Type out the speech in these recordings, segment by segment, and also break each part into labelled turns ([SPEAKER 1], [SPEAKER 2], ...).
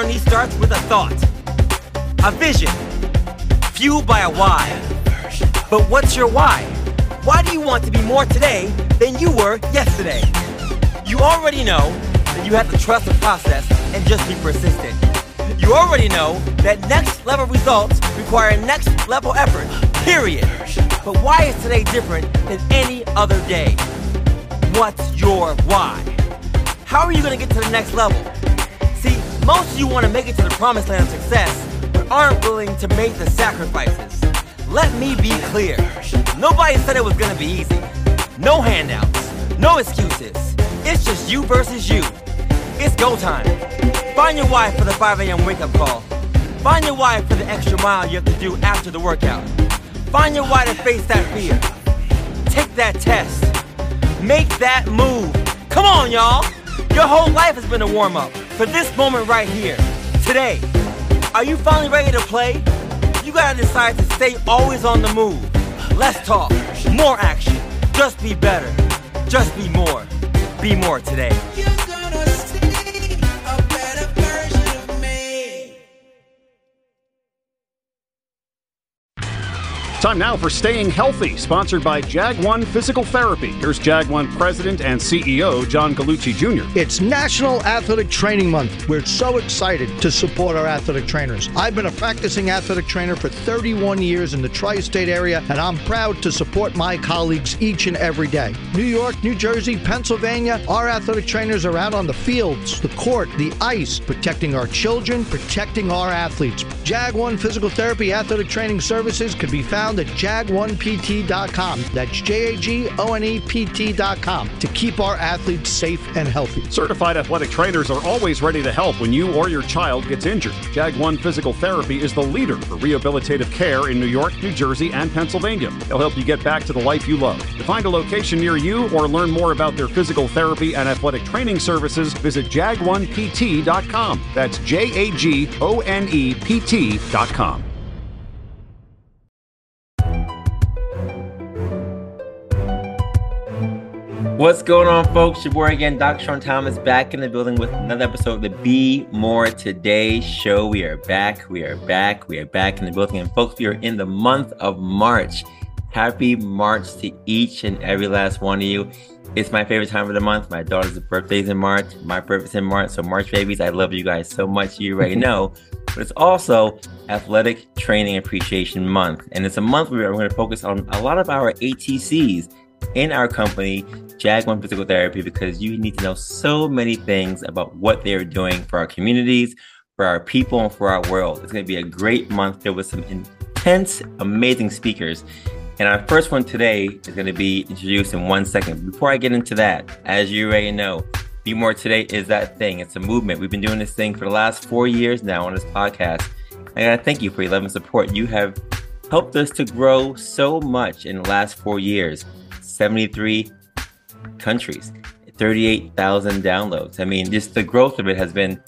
[SPEAKER 1] Journey starts with a thought, a vision, fueled by a why. But what's your why? Why do you want to be more today than you were yesterday? You already know that you have to trust the process and just be persistent. You already know that next level results require next level effort, period. But why is today different than any other day? What's your why? How are you going to get to the next level? Most of you want to make it to the promised land of success, but aren't willing to make the sacrifices. Let me be clear. Nobody said it was going to be easy. No handouts, no excuses. It's just you versus you. It's go time. Find your why for the 5 a.m. wake up call. Find your why for the extra mile you have to do after the workout. Find your why to face that fear. Take that test. Make that move. Come on, y'all. Your whole life has been a warm up for this moment right here, today. Are you finally ready to play? You gotta decide to stay always on the move. Less talk, more action. Just be better. Just be more. Be more today.
[SPEAKER 2] Time now for Staying Healthy, sponsored by Jag One Physical Therapy. Here's Jag One President and CEO John Gallucci Jr.
[SPEAKER 3] It's National Athletic Training Month. We're so excited to support our athletic trainers. I've been a practicing athletic trainer for 31 years in the tri state area, and I'm proud to support my colleagues each and every day. New York, New Jersey, Pennsylvania, our athletic trainers are out on the fields, the court, the ice, protecting our children, protecting our athletes. Jag One Physical Therapy Athletic Training Services can be found at jag1pt.com. That's J A G O N E P T.com to keep our athletes safe and healthy.
[SPEAKER 2] Certified athletic trainers are always ready to help when you or your child gets injured. Jag One Physical Therapy is the leader for rehabilitative care in New York, New Jersey, and Pennsylvania. They'll help you get back to the life you love. To find a location near you or learn more about their physical therapy and athletic training services, visit jag1pt.com. That's J A G O N E P T.com.
[SPEAKER 1] What's going on, folks? Your boy again, Dr. Sean Thomas, back in the building with another episode of the Be More Today show. We are back. We are back. We are back in the building. And, folks, we are in the month of March. Happy March to each and every last one of you. It's my favorite time of the month. My daughter's birthday's in March. My birthday's in March. So, March babies, I love you guys so much. You already know. but it's also Athletic Training Appreciation Month. And it's a month where we're going to focus on a lot of our ATCs in our company, Jag One Physical Therapy, because you need to know so many things about what they're doing for our communities, for our people, and for our world. It's going to be a great month filled with some intense, amazing speakers. And our first one today is going to be introduced in one second. Before I get into that, as you already know, Be More Today is that thing. It's a movement. We've been doing this thing for the last four years now on this podcast. and I got to thank you for your love and support. You have helped us to grow so much in the last four years. 73 countries, 38,000 downloads. I mean, just the growth of it has been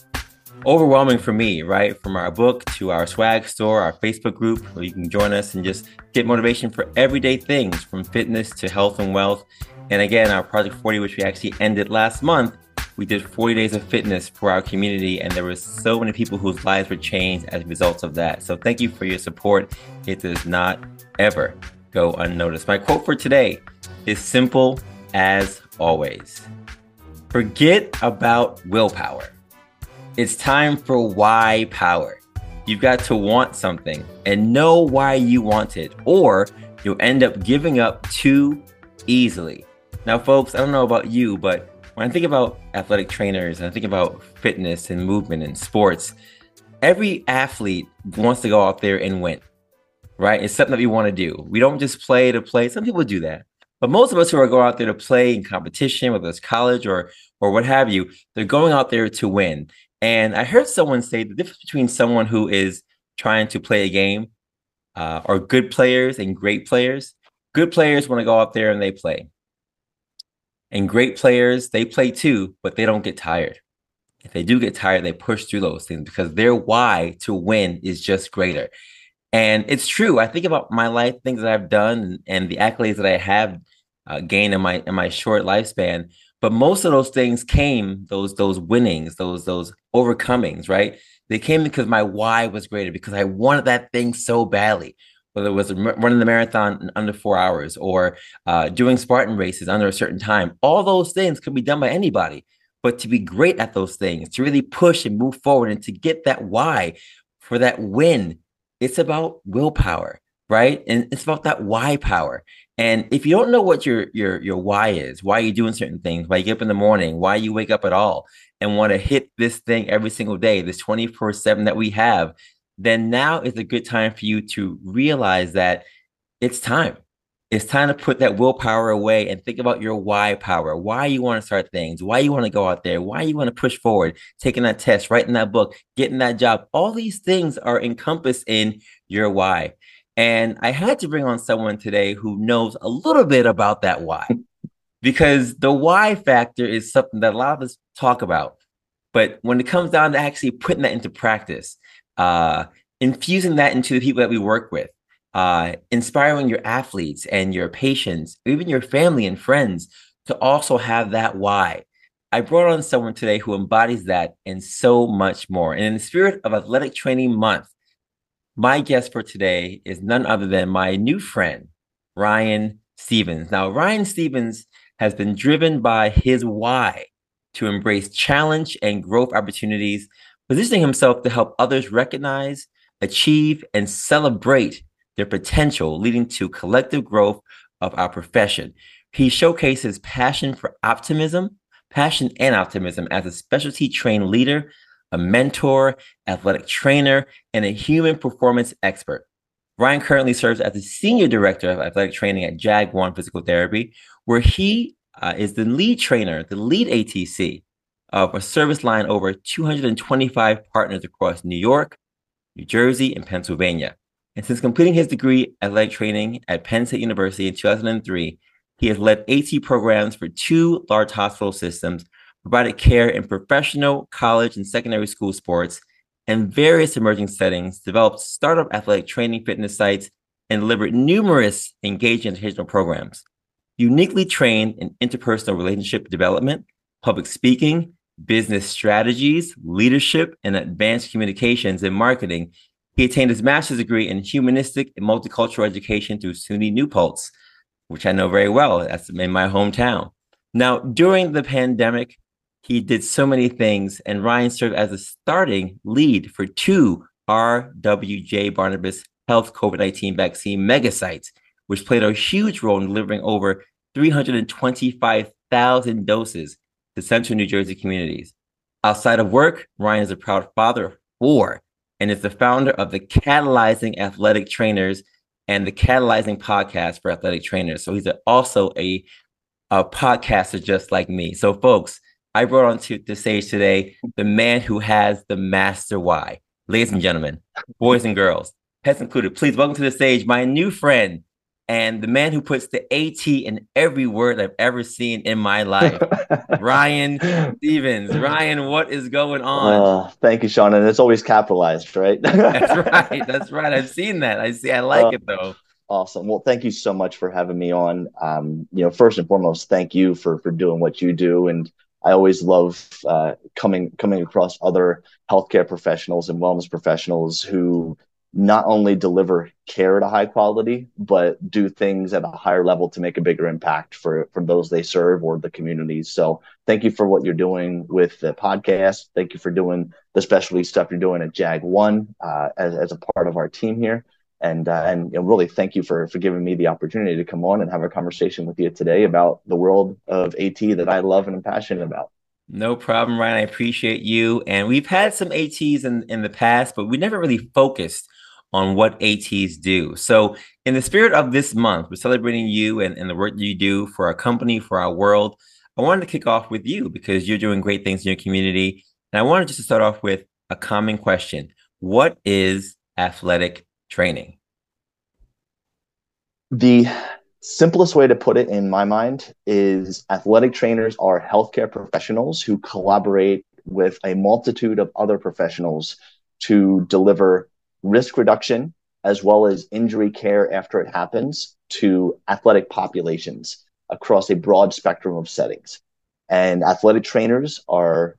[SPEAKER 1] overwhelming for me, right? From our book to our swag store, our Facebook group, where you can join us and just get motivation for everyday things from fitness to health and wealth. And again, our Project 40, which we actually ended last month, we did 40 days of fitness for our community, and there were so many people whose lives were changed as a result of that. So thank you for your support. It does not ever go unnoticed. My quote for today is simple as always. Forget about willpower. It's time for why power. You've got to want something and know why you want it, or you'll end up giving up too easily. Now, folks, I don't know about you, but when I think about athletic trainers and I think about fitness and movement and sports, every athlete wants to go out there and win, right? It's something that we want to do. We don't just play to play. Some people do that. But most of us who are going out there to play in competition, whether it's college or or what have you, they're going out there to win. And I heard someone say the difference between someone who is trying to play a game uh, are good players and great players. Good players want to go out there and they play. And great players, they play too, but they don't get tired. If they do get tired, they push through those things because their why to win is just greater. And it's true. I think about my life, things that I've done, and the accolades that I have uh, gained in my in my short lifespan. But most of those things came those those winnings those those overcomings right? They came because my why was greater because i wanted that thing so badly. Whether it was running the marathon in under four hours or uh, doing spartan races under a certain time. All those things can be done by anybody. But to be great at those things to really push and move forward and to get that why for that win it's about willpower right and it's about that why power and if you don't know what your your your why is, why you're doing certain things, why you get up in the morning, why you wake up at all, and want to hit this thing every single day, this 24-7 that we have, then now is a good time for you to realize that it's time. It's time to put that willpower away and think about your why power, why you want to start things, why you want to go out there, why you want to push forward, taking that test, writing that book, getting that job. All these things are encompassed in your why. And I had to bring on someone today who knows a little bit about that why, because the why factor is something that a lot of us talk about. But when it comes down to actually putting that into practice, uh, infusing that into the people that we work with, uh, inspiring your athletes and your patients, even your family and friends to also have that why. I brought on someone today who embodies that and so much more. And in the spirit of Athletic Training Month, my guest for today is none other than my new friend, Ryan Stevens. Now, Ryan Stevens has been driven by his why to embrace challenge and growth opportunities, positioning himself to help others recognize, achieve, and celebrate their potential, leading to collective growth of our profession. He showcases passion for optimism, passion and optimism as a specialty trained leader a mentor, athletic trainer, and a human performance expert. Ryan currently serves as the senior director of athletic training at Jag One Physical Therapy, where he uh, is the lead trainer, the lead ATC of a service line over 225 partners across New York, New Jersey, and Pennsylvania. And since completing his degree athletic training at Penn State University in 2003, he has led AT programs for two large hospital systems provided care in professional, college, and secondary school sports, and various emerging settings, developed startup athletic training fitness sites, and delivered numerous engaging educational programs. Uniquely trained in interpersonal relationship development, public speaking, business strategies, leadership, and advanced communications and marketing, he attained his master's degree in humanistic and multicultural education through SUNY New Paltz, which I know very well. That's in my hometown. Now, during the pandemic, he did so many things, and Ryan served as a starting lead for two RWJ Barnabas Health COVID 19 vaccine mega sites, which played a huge role in delivering over 325,000 doses to central New Jersey communities. Outside of work, Ryan is a proud father of four and is the founder of the Catalyzing Athletic Trainers and the Catalyzing Podcast for Athletic Trainers. So he's also a, a podcaster just like me. So, folks, I brought on to the stage today the man who has the master why. Ladies and gentlemen, boys and girls, pets included, please welcome to the stage my new friend and the man who puts the AT in every word I've ever seen in my life, Ryan Stevens. Ryan, what is going on?
[SPEAKER 4] Uh, thank you, Sean. And it's always capitalized, right?
[SPEAKER 1] that's right. That's right. I've seen that. I see. I like uh, it though.
[SPEAKER 4] Awesome. Well, thank you so much for having me on. Um, you know, first and foremost, thank you for for doing what you do, and I always love uh, coming coming across other healthcare professionals and wellness professionals who not only deliver care at a high quality, but do things at a higher level to make a bigger impact for, for those they serve or the communities. So thank you for what you're doing with the podcast. Thank you for doing the specialty stuff you're doing at Jag One uh, as, as a part of our team here. And, uh, and know, really thank you for, for giving me the opportunity to come on and have a conversation with you today about the world of AT that I love and am passionate about.
[SPEAKER 1] No problem, Ryan. I appreciate you. And we've had some ATs in, in the past, but we never really focused on what ATs do. So, in the spirit of this month, we're celebrating you and, and the work you do for our company, for our world. I wanted to kick off with you because you're doing great things in your community. And I wanted just to start off with a common question What is athletic training?
[SPEAKER 4] The simplest way to put it in my mind is athletic trainers are healthcare professionals who collaborate with a multitude of other professionals to deliver risk reduction as well as injury care after it happens to athletic populations across a broad spectrum of settings. And athletic trainers are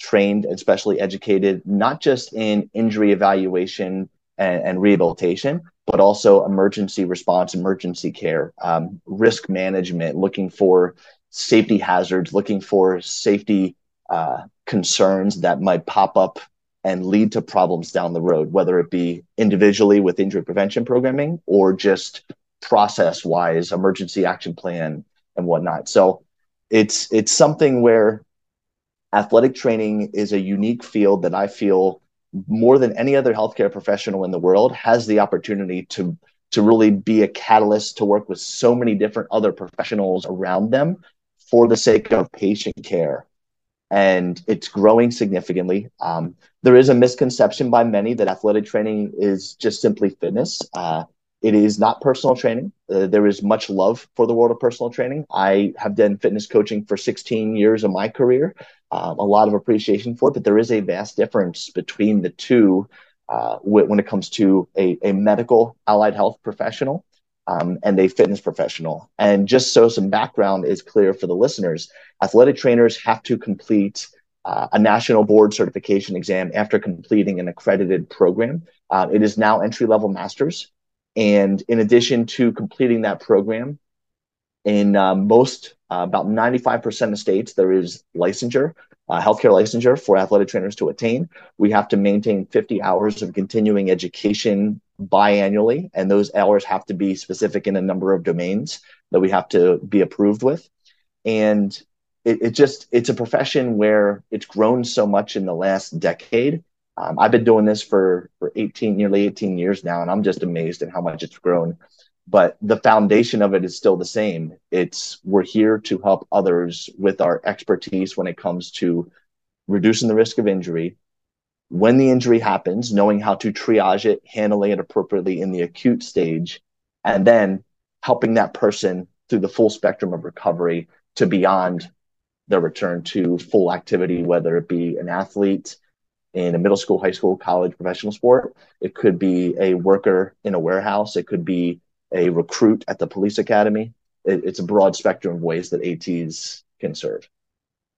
[SPEAKER 4] trained and specially educated not just in injury evaluation and, and rehabilitation, but also emergency response, emergency care, um, risk management, looking for safety hazards, looking for safety uh, concerns that might pop up and lead to problems down the road, whether it be individually with injury prevention programming or just process wise, emergency action plan and whatnot. So it's it's something where athletic training is a unique field that I feel more than any other healthcare professional in the world has the opportunity to to really be a catalyst to work with so many different other professionals around them for the sake of patient care and it's growing significantly. Um, there is a misconception by many that athletic training is just simply fitness. Uh, it is not personal training. Uh, there is much love for the world of personal training. I have done fitness coaching for 16 years of my career, um, a lot of appreciation for it, but there is a vast difference between the two uh, when it comes to a, a medical allied health professional um, and a fitness professional. And just so some background is clear for the listeners, athletic trainers have to complete uh, a national board certification exam after completing an accredited program. Uh, it is now entry level masters. And in addition to completing that program, in uh, most, uh, about 95% of states, there is licensure, uh, healthcare licensure for athletic trainers to attain. We have to maintain 50 hours of continuing education biannually, and those hours have to be specific in a number of domains that we have to be approved with. And it, it just it's a profession where it's grown so much in the last decade. Um, I've been doing this for for 18, nearly 18 years now, and I'm just amazed at how much it's grown. But the foundation of it is still the same. It's we're here to help others with our expertise when it comes to reducing the risk of injury, when the injury happens, knowing how to triage it, handling it appropriately in the acute stage, and then helping that person through the full spectrum of recovery to beyond their return to full activity, whether it be an athlete in a middle school, high school, college, professional sport. It could be a worker in a warehouse. It could be a recruit at the police academy. It, it's a broad spectrum of ways that ATs can serve.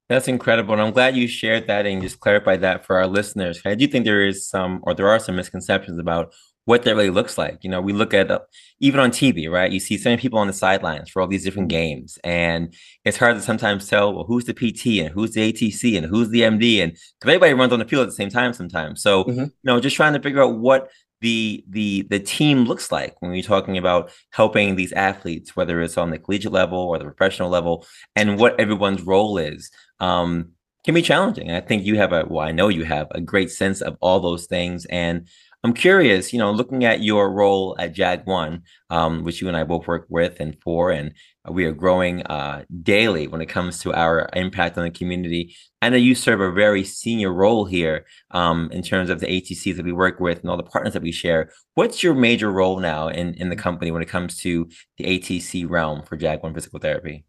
[SPEAKER 1] That's incredible. And I'm glad you shared that and just clarified that for our listeners. I do think there is some, or there are some misconceptions about what that really looks like. You know, we look at uh, even on TV, right? You see so many people on the sidelines for all these different games, and it's hard to sometimes tell, well, who's the PT and who's the ATC and who's the MD, and because everybody runs on the field at the same time sometimes. So, mm-hmm. you know, just trying to figure out what the the the team looks like when we're talking about helping these athletes, whether it's on the collegiate level or the professional level, and what everyone's role is um, can be challenging. And I think you have a, well, I know you have a great sense of all those things. And I'm curious, you know, looking at your role at Jag One, um, which you and I both work with and for, and we are growing uh, daily when it comes to our impact on the community. I know you serve a very senior role here um, in terms of the ATCs that we work with and all the partners that we share. What's your major role now in, in the company when it comes to the ATC realm for JAG1 Physical Therapy?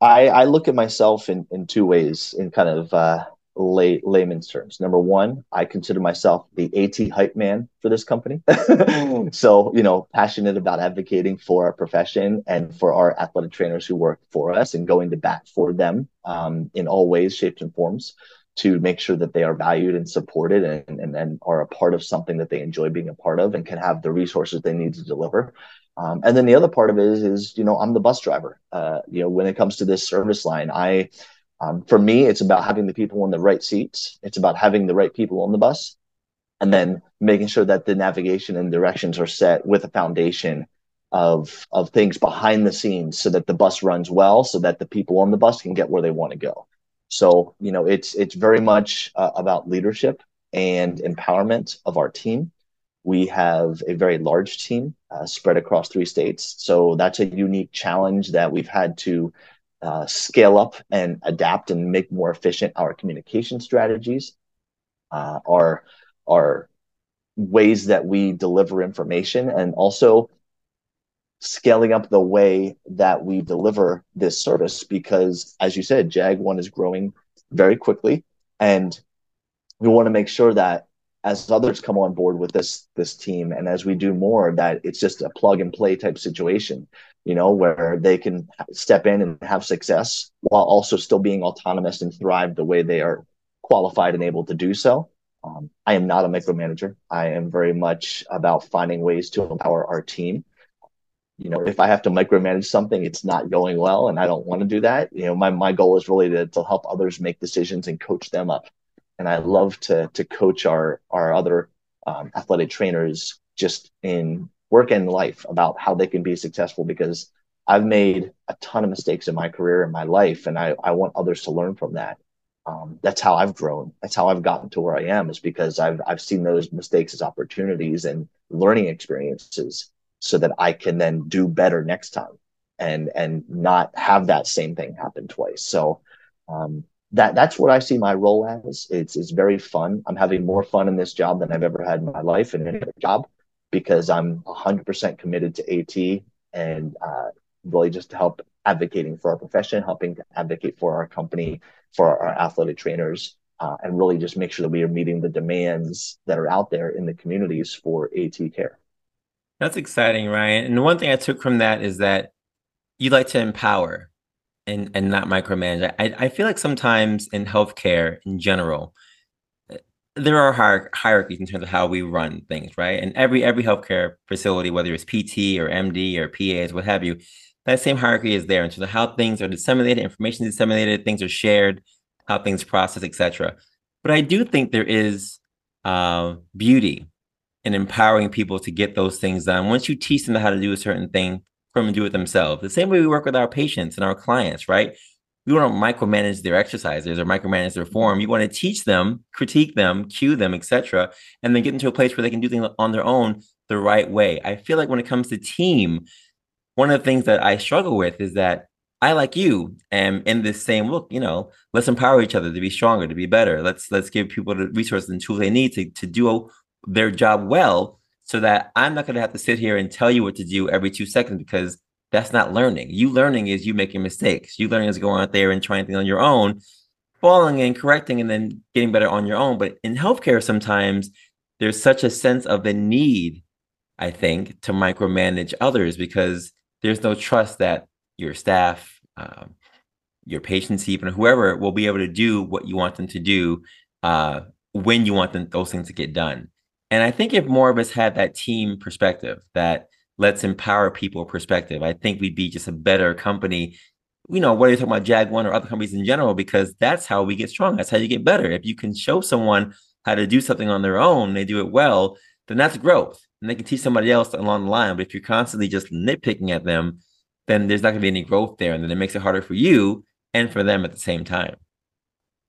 [SPEAKER 4] I, I look at myself in, in two ways in kind of uh, lay, layman's terms. Number one, I consider myself the AT hype man for this company. so, you know, passionate about advocating for our profession and for our athletic trainers who work for us and going to bat for them um, in all ways, shapes, and forms to make sure that they are valued and supported and, and, and are a part of something that they enjoy being a part of and can have the resources they need to deliver. Um, and then the other part of it is, is, you know, I'm the bus driver. Uh, you know, when it comes to this service line, I, um, for me, it's about having the people in the right seats. It's about having the right people on the bus, and then making sure that the navigation and directions are set with a foundation of of things behind the scenes, so that the bus runs well, so that the people on the bus can get where they want to go. So you know, it's it's very much uh, about leadership and empowerment of our team. We have a very large team uh, spread across three states, so that's a unique challenge that we've had to uh, scale up and adapt and make more efficient our communication strategies, uh, our our ways that we deliver information, and also scaling up the way that we deliver this service. Because, as you said, Jag One is growing very quickly, and we want to make sure that as others come on board with this this team and as we do more that it's just a plug and play type situation you know where they can step in and have success while also still being autonomous and thrive the way they are qualified and able to do so. Um, i am not a micromanager. I am very much about finding ways to empower our team. You know if i have to micromanage something it's not going well and i don't want to do that. You know my, my goal is really to, to help others make decisions and coach them up and I love to to coach our our other um, athletic trainers just in work and life about how they can be successful because I've made a ton of mistakes in my career and my life, and I I want others to learn from that. Um, that's how I've grown. That's how I've gotten to where I am is because I've I've seen those mistakes as opportunities and learning experiences so that I can then do better next time and and not have that same thing happen twice. So um, that that's what I see my role as. It's it's very fun. I'm having more fun in this job than I've ever had in my life in any other job because I'm 100% committed to AT and uh, really just to help advocating for our profession, helping to advocate for our company, for our athletic trainers, uh, and really just make sure that we are meeting the demands that are out there in the communities for AT care.
[SPEAKER 1] That's exciting, Ryan. And one thing I took from that is that you like to empower and and not micromanage. I I feel like sometimes in healthcare in general, eh, there are hier- hierarchies in terms of how we run things, right? And every every healthcare facility, whether it's PT or MD or PAs, what have you, that same hierarchy is there in terms of how things are disseminated, information is disseminated, things are shared, how things process, etc. But I do think there is uh, beauty in empowering people to get those things done. Once you teach them how to do a certain thing, from and do it themselves. The same way we work with our patients and our clients, right? We want to micromanage their exercises or micromanage their mm-hmm. form. You want to teach them, critique them, cue them, etc., and then get into a place where they can do things on their own the right way. I feel like when it comes to team, one of the things that I struggle with is that I like you am in this same look, you know, let's empower each other to be stronger, to be better. Let's let's give people the resources and tools they need to to do their job well so that I'm not going to have to sit here and tell you what to do every two seconds because that's not learning. You learning is you making mistakes. You learning is going out there and trying things on your own, falling and correcting and then getting better on your own. But in healthcare, sometimes there's such a sense of the need, I think, to micromanage others because there's no trust that your staff, um, your patients, even whoever will be able to do what you want them to do uh, when you want them, those things to get done. And I think if more of us had that team perspective, that let's empower people perspective, I think we'd be just a better company. You know, whether you're talking about Jag One or other companies in general, because that's how we get strong. That's how you get better. If you can show someone how to do something on their own, they do it well, then that's growth. And they can teach somebody else along the line. But if you're constantly just nitpicking at them, then there's not going to be any growth there. And then it makes it harder for you and for them at the same time.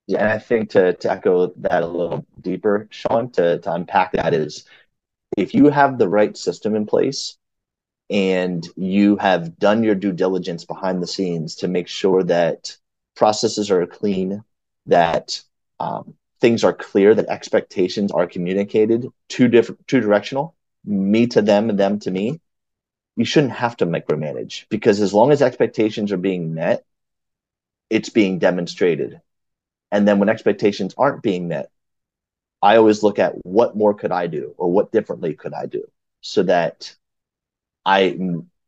[SPEAKER 4] Yeah, and I think to, to echo that a little deeper, Sean, to, to unpack that is if you have the right system in place, and you have done your due diligence behind the scenes to make sure that processes are clean, that um, things are clear, that expectations are communicated, two different, two directional, me to them and them to me, you shouldn't have to micromanage because as long as expectations are being met, it's being demonstrated. And then when expectations aren't being met, I always look at what more could I do or what differently could I do so that I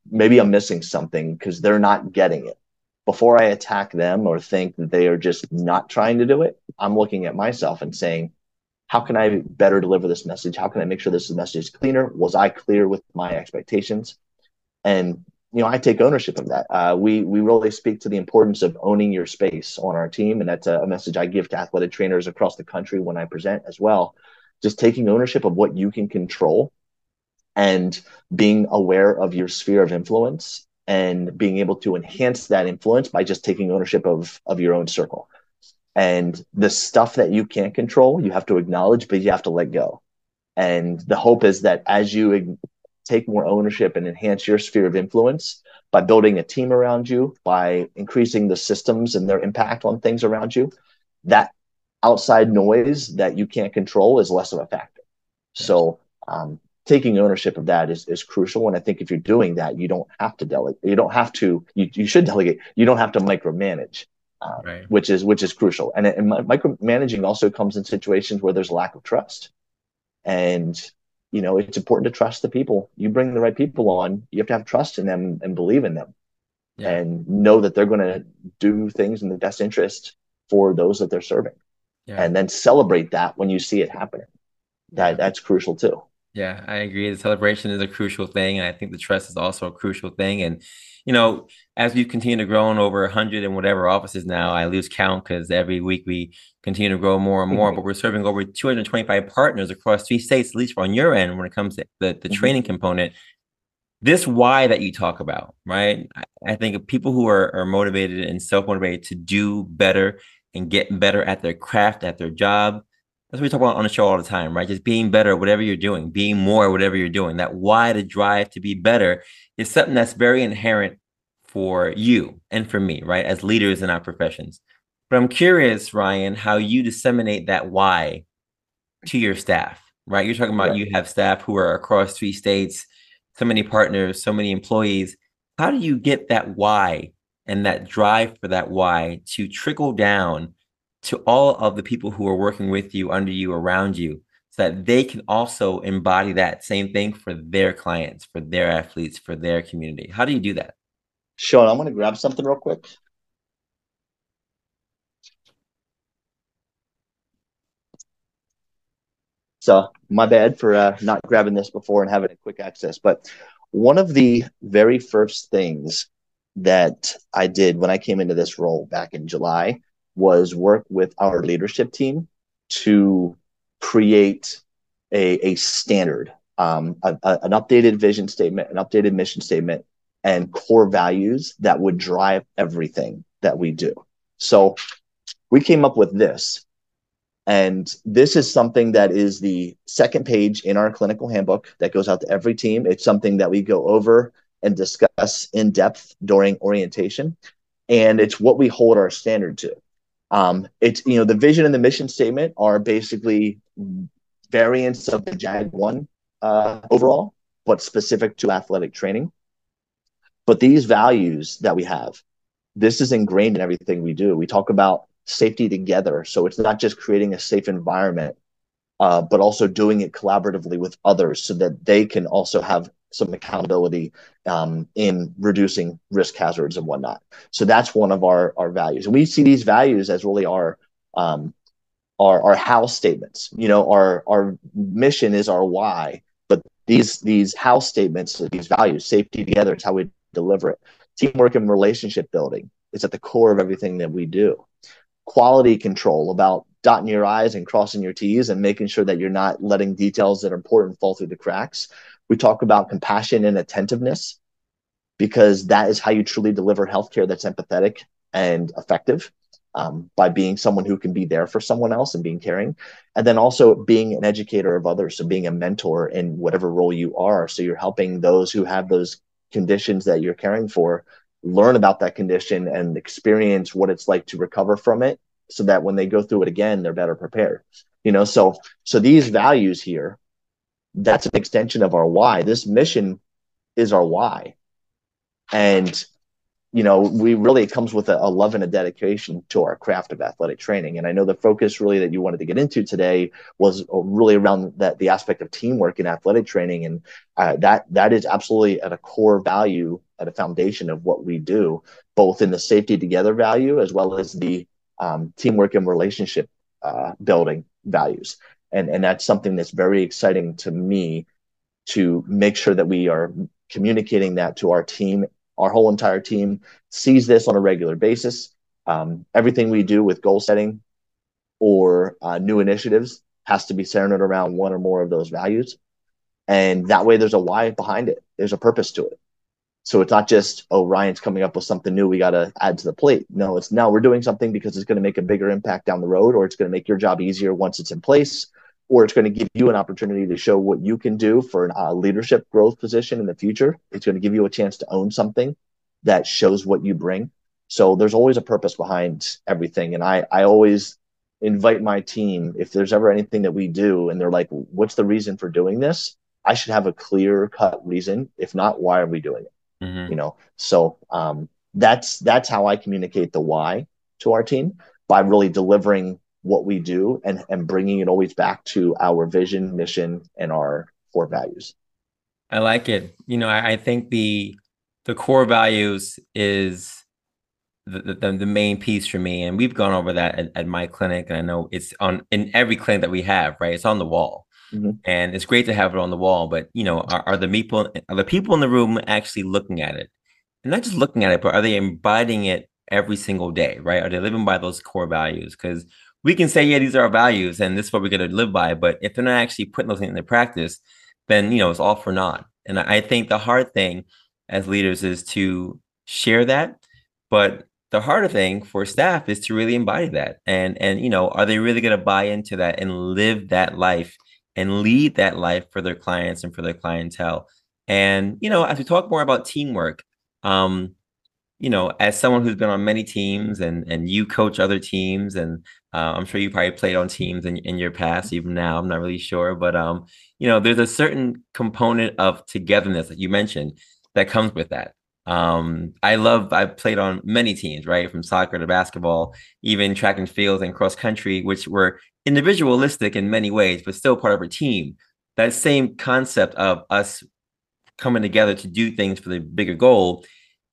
[SPEAKER 4] maybe I'm missing something because they're not getting it. Before I attack them or think that they are just not trying to do it, I'm looking at myself and saying, how can I better deliver this message? How can I make sure this message is cleaner? Was I clear with my expectations? And you know, I take ownership of that. Uh, we we really speak to the importance of owning your space on our team, and that's a, message I give to athletic trainers across the country when I present as well. Just taking ownership of what you can control, and being aware of your sphere of influence, and being able to enhance that influence by just taking ownership of of your own circle. And the stuff that you can't control, you have to acknowledge, but you have to let go. And the hope is that as you take more ownership and enhance your sphere of influence by building a team around you, by increasing the systems and their impact on things around you, that outside noise that you can't control is less of a factor. Yes. So, um, taking ownership of that is, is crucial. And I think if you're doing that, you don't have to delegate. You don't have to, you, you should delegate. You don't have to micromanage, uh, right. which is, which is crucial. And, and micromanaging also comes in situations where there's lack of trust. And you know, it's important to trust the people. You bring the right people on, you have to have trust in them and believe in them yeah. and know that they're going to do things in the best interest for those that they're serving. Yeah. And then celebrate that when you see it happening. That that's crucial too.
[SPEAKER 1] Yeah, I agree. The celebration is a crucial thing. And I think the trust is also a crucial thing. And you know, as we've continued to grow in over 100 and whatever offices now, I lose count because every week we continue to grow more and more. Mm-hmm. But we're serving over 225 partners across three states, at least on your end, when it comes to the, the mm-hmm. training component. This why that you talk about, right? I, I think people who are, are motivated and self motivated to do better and get better at their craft, at their job. That's what we talk about on the show all the time, right? Just being better, whatever you're doing, being more, whatever you're doing. That why to drive to be better is something that's very inherent for you and for me, right, as leaders in our professions. But I'm curious, Ryan, how you disseminate that why to your staff, right? You're talking about you have staff who are across three states, so many partners, so many employees. How do you get that why and that drive for that why to trickle down to all of the people who are working with you, under you, around you, so that they can also embody that same thing for their clients, for their athletes, for their community? How do you do that?
[SPEAKER 4] Sean, I'm going to grab something real quick. So my bad for uh, not grabbing this before and having a quick access. But one of the very first things that I did when I came into this role back in July was work with our leadership team to create a, a standard, um, a, a, an updated vision statement, an updated mission statement and core values that would drive everything that we do. So we came up with this. And this is something that is the second page in our clinical handbook that goes out to every team. It's something that we go over and discuss in depth during orientation. And it's what we hold our standard to. Um, it's, you know, the vision and the mission statement are basically variants of the JAG 1 uh, overall, but specific to athletic training. But these values that we have, this is ingrained in everything we do. We talk about safety together. So it's not just creating a safe environment, uh, but also doing it collaboratively with others so that they can also have some accountability um, in reducing risk hazards and whatnot. So that's one of our, our values. And we see these values as really our um, our, our how statements. You know, our our mission is our why, but these these how statements, these values, safety together, it's how we deliver it. Teamwork and relationship building is at the core of everything that we do. Quality control about dotting your I's and crossing your T's and making sure that you're not letting details that are important fall through the cracks. We talk about compassion and attentiveness because that is how you truly deliver healthcare that's empathetic and effective um, by being someone who can be there for someone else and being caring. And then also being an educator of others. So being a mentor in whatever role you are. So you're helping those who have those conditions that you're caring for learn about that condition and experience what it's like to recover from it so that when they go through it again they're better prepared you know so so these values here that's an extension of our why this mission is our why and you know, we really it comes with a, a, love and a dedication to our craft of athletic training. And I know the focus really that you wanted to get into today was really around that the aspect of teamwork in athletic training, and uh, that that is absolutely at a core value, at a foundation of what we do, both in the safety together value as well as the um, teamwork and relationship uh, building values. And and that's something that's very exciting to me to make sure that we are communicating that to our team our whole entire team sees this on a regular basis. Um, everything we do with goal setting or uh, new initiatives has to be centered around one or more of those values. And that way, there's a why behind it, there's a purpose to it. So it's not just, oh, Ryan's coming up with something new we got to add to the plate. No, it's now we're doing something because it's going to make a bigger impact down the road, or it's going to make your job easier once it's in place, or it's going to give you an opportunity to show what you can do for a uh, leadership growth position in the future. It's going to give you a chance to own something that shows what you bring. So there's always a purpose behind everything. And I, I always invite my team, if there's ever anything that we do and they're like, what's the reason for doing this? I should have a clear cut reason. If not, why are we doing it? Mm-hmm. You know, so um, that's that's how I communicate the why to our team by really delivering what we do and, and bringing it always back to our vision, mission, and our core values.
[SPEAKER 1] I like it. You know, I, I think the the core values is the, the, the main piece for me, and we've gone over that at, at, my clinic, and I know it's on in every clinic that we have. Right, it's on the wall, mm-hmm. and it's great to have it on the wall. But you know, are, are the people are the people in the room actually looking at it, and not just looking at it, but are they embodying it every single day? Right, are they living by those core values? Because we can say, yeah, these are our values and this is what we're going to live by. But if they're not actually putting those things into practice, then, you know, it's all for naught. And I think the hard thing as leaders is to share that. But the harder thing for staff is to really embody that. And, and, you know, are they really going to buy into that and live that life and lead that life for their clients and for their clientele? And, you know, as we talk more about teamwork, um, you know, as someone who's been on many teams and and you coach other teams, and uh, I'm sure you probably played on teams in, in your past, even now, I'm not really sure, but um, you know, there's a certain component of togetherness that you mentioned that comes with that. Um, I love I've played on many teams, right, from soccer to basketball, even track and field and cross country, which were individualistic in many ways, but still part of a team. That same concept of us coming together to do things for the bigger goal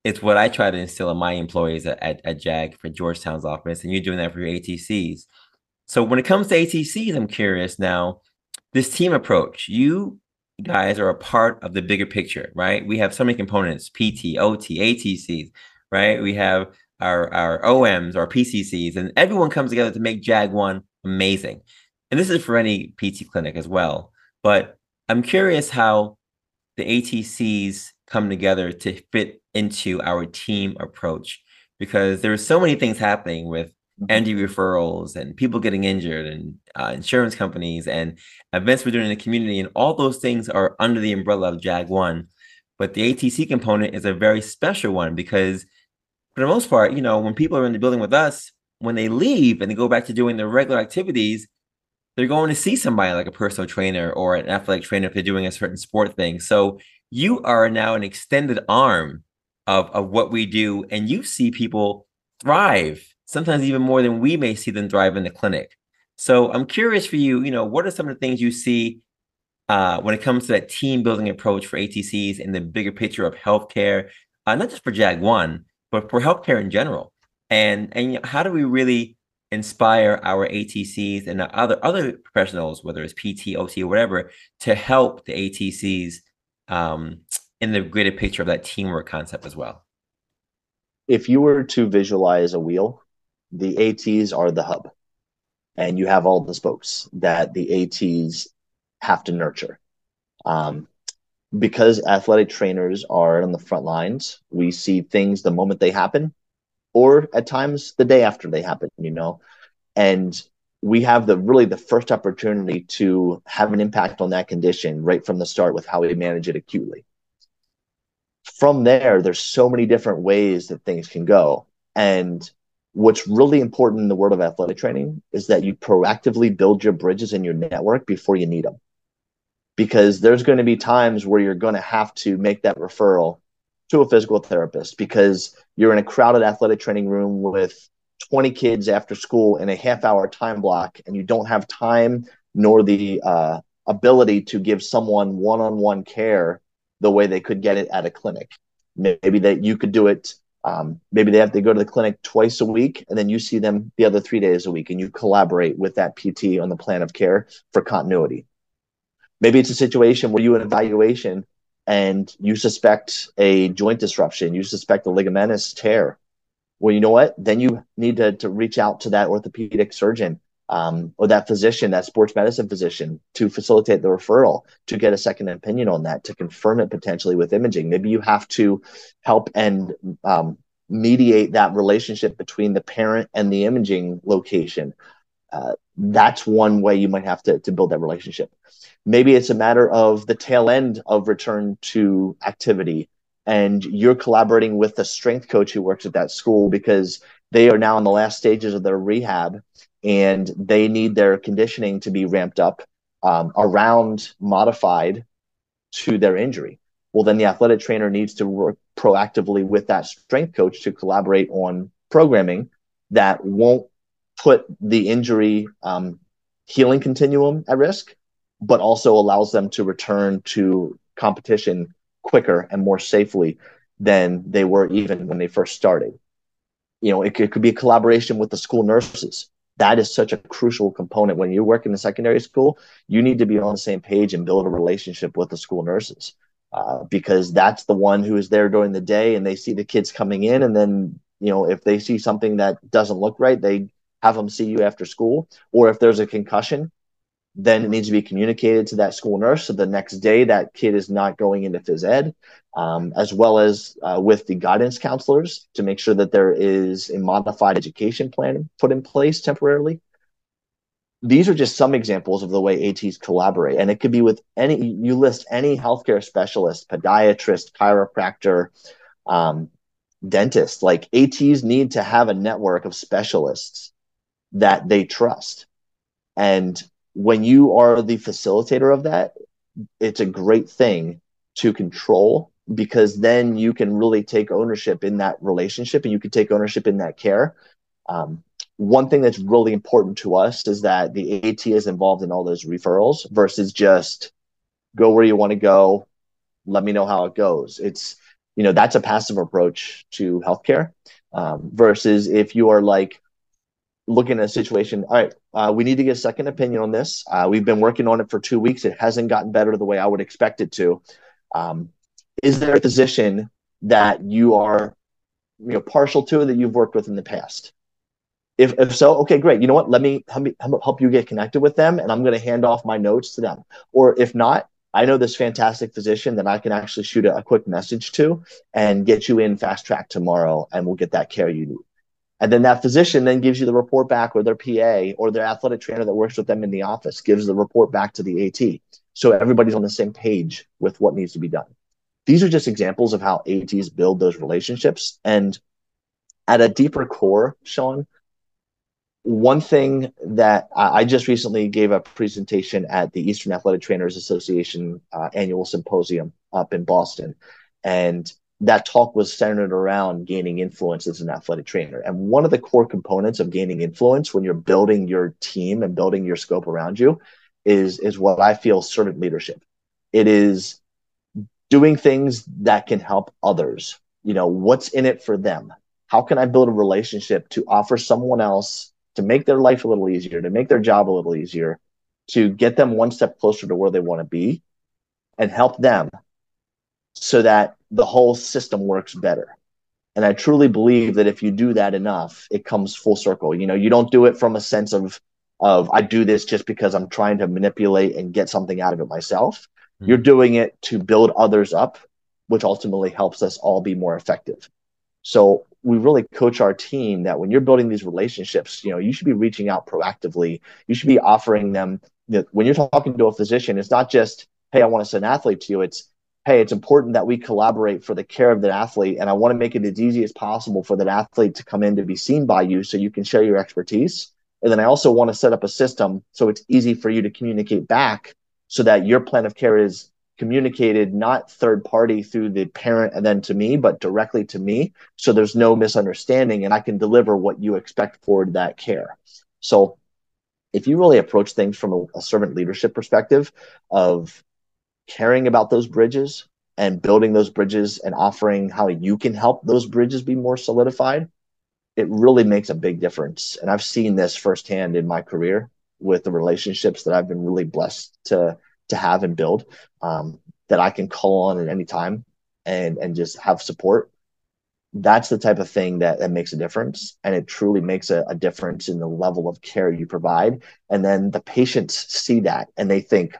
[SPEAKER 1] it's what I try to instill in my employees at, at, at JAG for Georgetown's office, and you're doing that for your ATCs. So when it comes to ATCs, I'm curious now, this team approach, you guys are a part of the bigger picture, right? We have so many components, PT, OT, ATCs, right? We have our, our OMs, our PCCs, and everyone comes together to make JAG one amazing. And this is for any PT clinic as well. But I'm curious how the ATCs come together to fit into our team approach because there are so many things happening with MD mm-hmm. referrals and people getting injured and uh, insurance companies and events we're doing in the community. And all those things are under the umbrella of JAG 1. But the ATC component is a very special one because, for the most part, you know, when people are in the building with us, when they leave and they go back to doing their regular activities, they're going to see somebody like a personal trainer or an athletic trainer if they're doing a certain sport thing. So you are now an extended arm of, of what we do, and you see people thrive, sometimes even more than we may see them thrive in the clinic. So I'm curious for you, you know, what are some of the things you see uh, when it comes to that team building approach for ATCs in the bigger picture of healthcare, uh, not just for JAG One, but for healthcare in general? And and how do we really inspire our ATCs and other other professionals, whether it's PT, OT, or whatever, to help the ATCs um, in the greater picture of that teamwork concept as well?
[SPEAKER 4] If you were to visualize a wheel, the ATs are the hub, and you have all the spokes that the ATs have to nurture. Um, because athletic trainers are on the front lines, we see things the moment they happen, or at times the day after they happen, you know. And we have the really the first opportunity to have an impact on that condition right from the start with how we manage it acutely. from there, there's so many different ways that things can go. And what's really important in the world of athletic training is that you proactively build your bridges in your network before you need them. Because there's going to be times where you're going to have to make that referral to a physical therapist because you're in a crowded athletic training room with 20 kids after school in a half hour time block and you don't have time nor the uh, ability to give someone one-on-one care the way they could get it at a clinic. Maybe that you could do it um, maybe they have to go to the clinic twice a week and then you see them the other three days a week and you collaborate with that pt on the plan of care for continuity. Maybe it's a situation where you an evaluation and you suspect a joint disruption you suspect a ligamentous tear well you know what then you need to, to reach out to that orthopedic surgeon um, or that physician, that sports medicine physician, to facilitate the referral, to get a second opinion on that, to confirm it potentially with imaging. Maybe you have to help and um, mediate that relationship between the parent and the imaging location. Uh, that's one way you might have to, to build that relationship. Maybe it's a matter of the tail end of return to activity, and you're collaborating with the strength coach who works at that school because they are now in the last stages of their rehab and they need their conditioning to be ramped up um, around modified to their injury. Well, then the athletic trainer needs to work proactively with that strength coach to collaborate on programming that won't put the injury um, healing continuum at risk, but also allows them to return to competition quicker and more safely than they were even when they first started. You know, it, it could be a collaboration with the school nurses. That is such a crucial component. When you work in secondary school you need to be on the same page and build a relationship with the school nurses uh, because that's the one who is there during the day and they see the kids coming in. And then you know if they see something that doesn't look right they have them see you after school. Or if there's a concussion then it needs to be communicated to that school nurse so the next day that kid is not going into phys ed um, as well as uh, with the guidance counselors to make sure that there is a modified education plan put in place temporarily. These are just some examples of the way ats collaborate and it could be with any you list any healthcare specialist podiatrist chiropractor um, dentist like ats need to have a network of specialists that they trust. And when you are the facilitator of that, it's a great thing to control because then you can really take ownership in that relationship and you can take ownership in that care. Um, one thing that's really important to us is that the AT is involved in all those referrals versus just go where you want to go. Let me know how it goes. It's, you know, that's a passive approach to healthcare um, versus if you are like, looking at a situation. All right, uh, we need to get a second opinion on this. Uh, we've been working on it for two weeks. It hasn't gotten better the way I would expect it to. Um, is there a physician that you are, you know, partial to that you've worked with in the past? If, if so, okay, great. You know what? Let me help, me help you get connected with them, and I'm going to hand off my notes to them. Or if not, I know this fantastic physician that I can actually shoot a, a quick message to and get you in fast track tomorrow, and we'll get that care you need. And then that physician then gives you the report back, or their PA, or their athletic trainer that works with them in the office gives the report back to the AT. So everybody's on the same page with what needs to be done. These are just examples of how ATs build those relationships. And at a deeper core, Sean, one thing that I just recently gave a presentation at the Eastern Athletic Trainers Association uh, annual symposium up in Boston. And that talk was centered around gaining influence as an athletic trainer. And one of the core components of gaining influence when you're building your team and building your scope around you is, is what I feel servant leadership. It is doing things that can help others. You know, what's in it for them? How can I build a relationship to offer someone else to make their life a little easier, to make their job a little easier, to get them one step closer to where they want to be and help them so that the whole system works better. And I truly believe that if you do that enough, it comes full circle. You know, you don't do it from a sense of of I do this just because I'm trying to manipulate and get something out of it myself. Mm-hmm. You're doing it to build others up, which ultimately helps us all be more effective. So we really coach our team that when you're building these relationships, you know, you should be reaching out proactively. You should be offering them. Know, when you're talking to a physician, it's not just, "Hey, I want to send an athlete to you." It's hey, it's important that we collaborate for the care of the athlete. And I want to make it as easy as possible for that athlete to come in to be seen by you so you can share your expertise. And then I also want to set up a system so it's easy for you to communicate back so that your plan of care is communicated not third party through the parent and then to me, but directly to me. So there's no misunderstanding and I can deliver what you expect for that care. So if you really approach things from a, a servant leadership perspective of caring about those bridges and building those bridges and offering how you can help those bridges be more solidified, it really makes a big difference. And I've seen this firsthand in my career with the relationships that I've been really blessed to to have and build um, that I can call on at any time and and just have support. That's the type of thing that, that makes a difference. And it truly makes a, a difference in the level of care you provide. And then the patients see that and they think,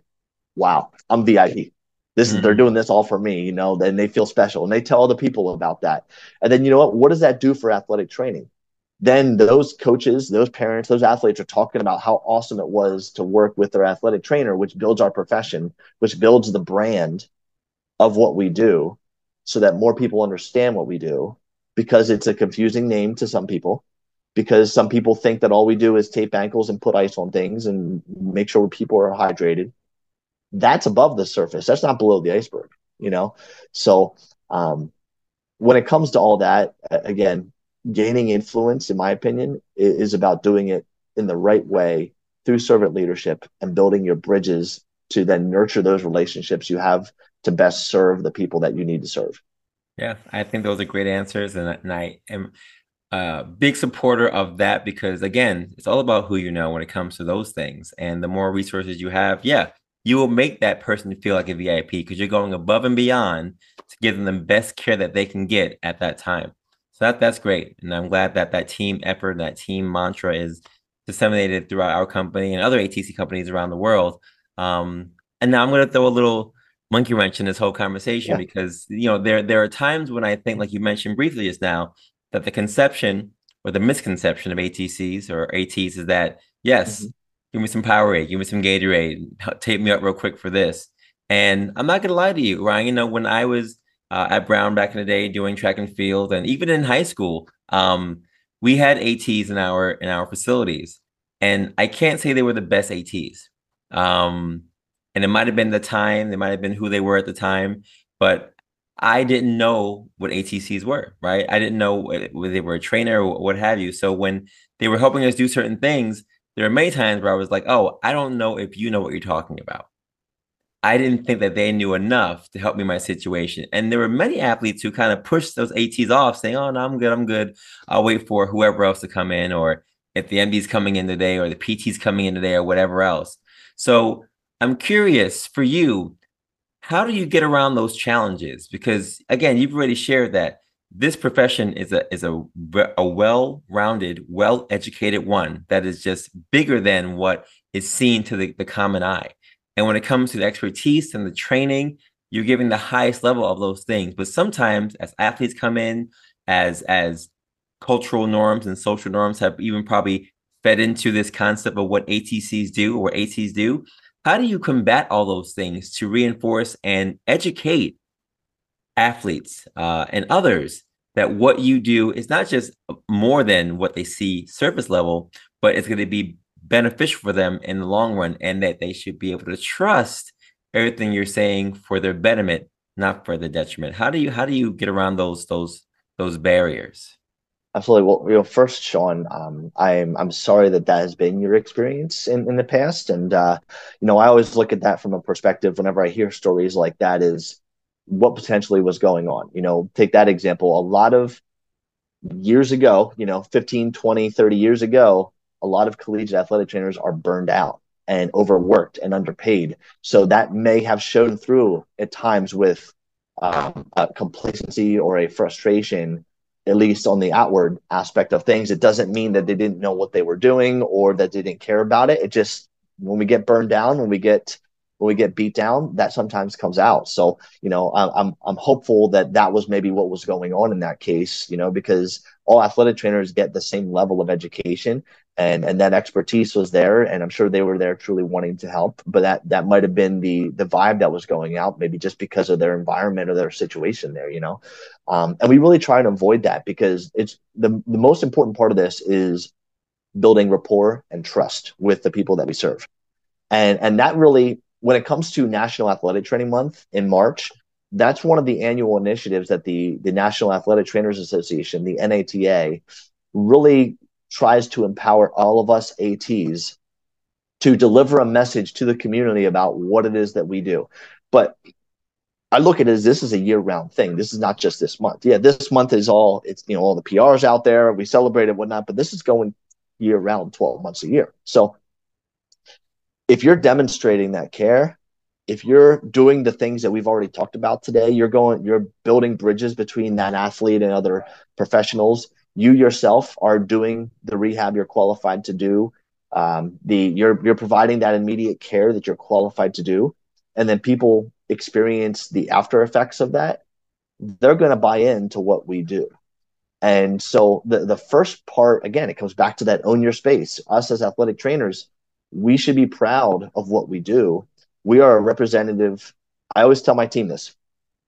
[SPEAKER 4] wow, I'm VIP. This is mm-hmm. they're doing this all for me, you know, then they feel special and they tell other people about that. And then you know what? What does that do for athletic training? Then those coaches, those parents, those athletes are talking about how awesome it was to work with their athletic trainer, which builds our profession, which builds the brand of what we do so that more people understand what we do because it's a confusing name to some people because some people think that all we do is tape ankles and put ice on things and make sure people are hydrated that's above the surface. That's not below the iceberg, you know? So, um, when it comes to all that, again, gaining influence, in my opinion, is about doing it in the right way through servant leadership and building your bridges to then nurture those relationships you have to best serve the people that you need to serve.
[SPEAKER 1] Yeah, I think those are great answers. And, and I am a big supporter of that because, again, it's all about who you know when it comes to those things. And the more resources you have, yeah, you will make that person feel like a VIP because you're going above and beyond to give them the best care that they can get at that time. So that that's great, and I'm glad that that team effort, and that team mantra is disseminated throughout our company and other ATC companies around the world. Um, and now I'm going to throw a little monkey wrench in this whole conversation yeah. because you know there there are times when I think, like you mentioned briefly just now, that the conception or the misconception of ATCs or ATs is that yes, mm-hmm give me some Powerade, give me some Gatorade, tape me up real quick for this. And I'm not gonna lie to you, Ryan. You know, when I was uh, at Brown back in the day doing track and field, and even in high school, um, we had ATs in our in our facilities, and I can't say they were the best ATs. Um, and it might have been the time, they might have been who they were at the time, but I didn't know what ATCs were, right? I didn't know whether they were a trainer or what have you. So when they were helping us do certain things, there are many times where I was like, oh, I don't know if you know what you're talking about. I didn't think that they knew enough to help me in my situation. And there were many athletes who kind of pushed those ATs off, saying, oh, no, I'm good. I'm good. I'll wait for whoever else to come in, or if the MD's coming in today, or the PT's coming in today, or whatever else. So I'm curious for you, how do you get around those challenges? Because again, you've already shared that this profession is a is a, a well-rounded well-educated one that is just bigger than what is seen to the, the common eye. And when it comes to the expertise and the training you're giving the highest level of those things. But sometimes as athletes come in as as cultural norms and social norms have even probably fed into this concept of what atcs do or ats do how do you combat all those things to reinforce and educate athletes uh, and others that what you do is not just more than what they see surface level, but it's going to be beneficial for them in the long run, and that they should be able to trust everything you're saying for their betterment, not for the detriment. How do you how do you get around those those those barriers?
[SPEAKER 4] Absolutely. Well, you know, first, Sean, um, I'm I'm sorry that that has been your experience in, in the past, and uh, you know, I always look at that from a perspective. Whenever I hear stories like that, is what potentially was going on. You know, take that example. A lot of years ago, you know, 15, 20, 30 years ago, a lot of collegiate athletic trainers are burned out and overworked and underpaid. So that may have shown through at times with um, a complacency or a frustration, at least on the outward aspect of things. It doesn't mean that they didn't know what they were doing or that they didn't care about it. It just, when we get burned down, when we get when we get beat down, that sometimes comes out. So, you know, I'm I'm hopeful that that was maybe what was going on in that case, you know, because all athletic trainers get the same level of education and and that expertise was there and i'm sure they were there truly wanting to help but that that might have been the the vibe that was going out maybe just because of their environment or their situation there you know um, and we really try and avoid that because it's the the most important part of this is building rapport and trust with the people that we serve and and that really when it comes to national athletic training month in march that's one of the annual initiatives that the the national athletic trainers association the nata really tries to empower all of us ATs to deliver a message to the community about what it is that we do. But I look at it as this is a year round thing. This is not just this month. Yeah, this month is all it's you know all the PRs out there. We celebrate it, whatnot, but this is going year round, 12 months a year. So if you're demonstrating that care, if you're doing the things that we've already talked about today, you're going, you're building bridges between that athlete and other professionals. You yourself are doing the rehab you're qualified to do. Um, the you're you're providing that immediate care that you're qualified to do. And then people experience the after effects of that. They're going to buy into what we do. And so the the first part again it comes back to that own your space. Us as athletic trainers we should be proud of what we do we are a representative i always tell my team this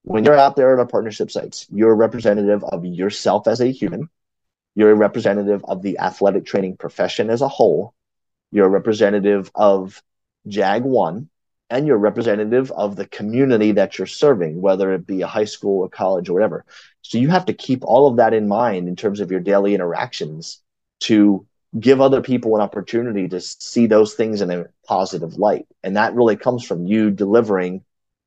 [SPEAKER 4] when you're out there at our partnership sites you're a representative of yourself as a human you're a representative of the athletic training profession as a whole. You're a representative of JAG 1, and you're a representative of the community that you're serving, whether it be a high school, a college, or whatever. So you have to keep all of that in mind in terms of your daily interactions to give other people an opportunity to see those things in a positive light. And that really comes from you delivering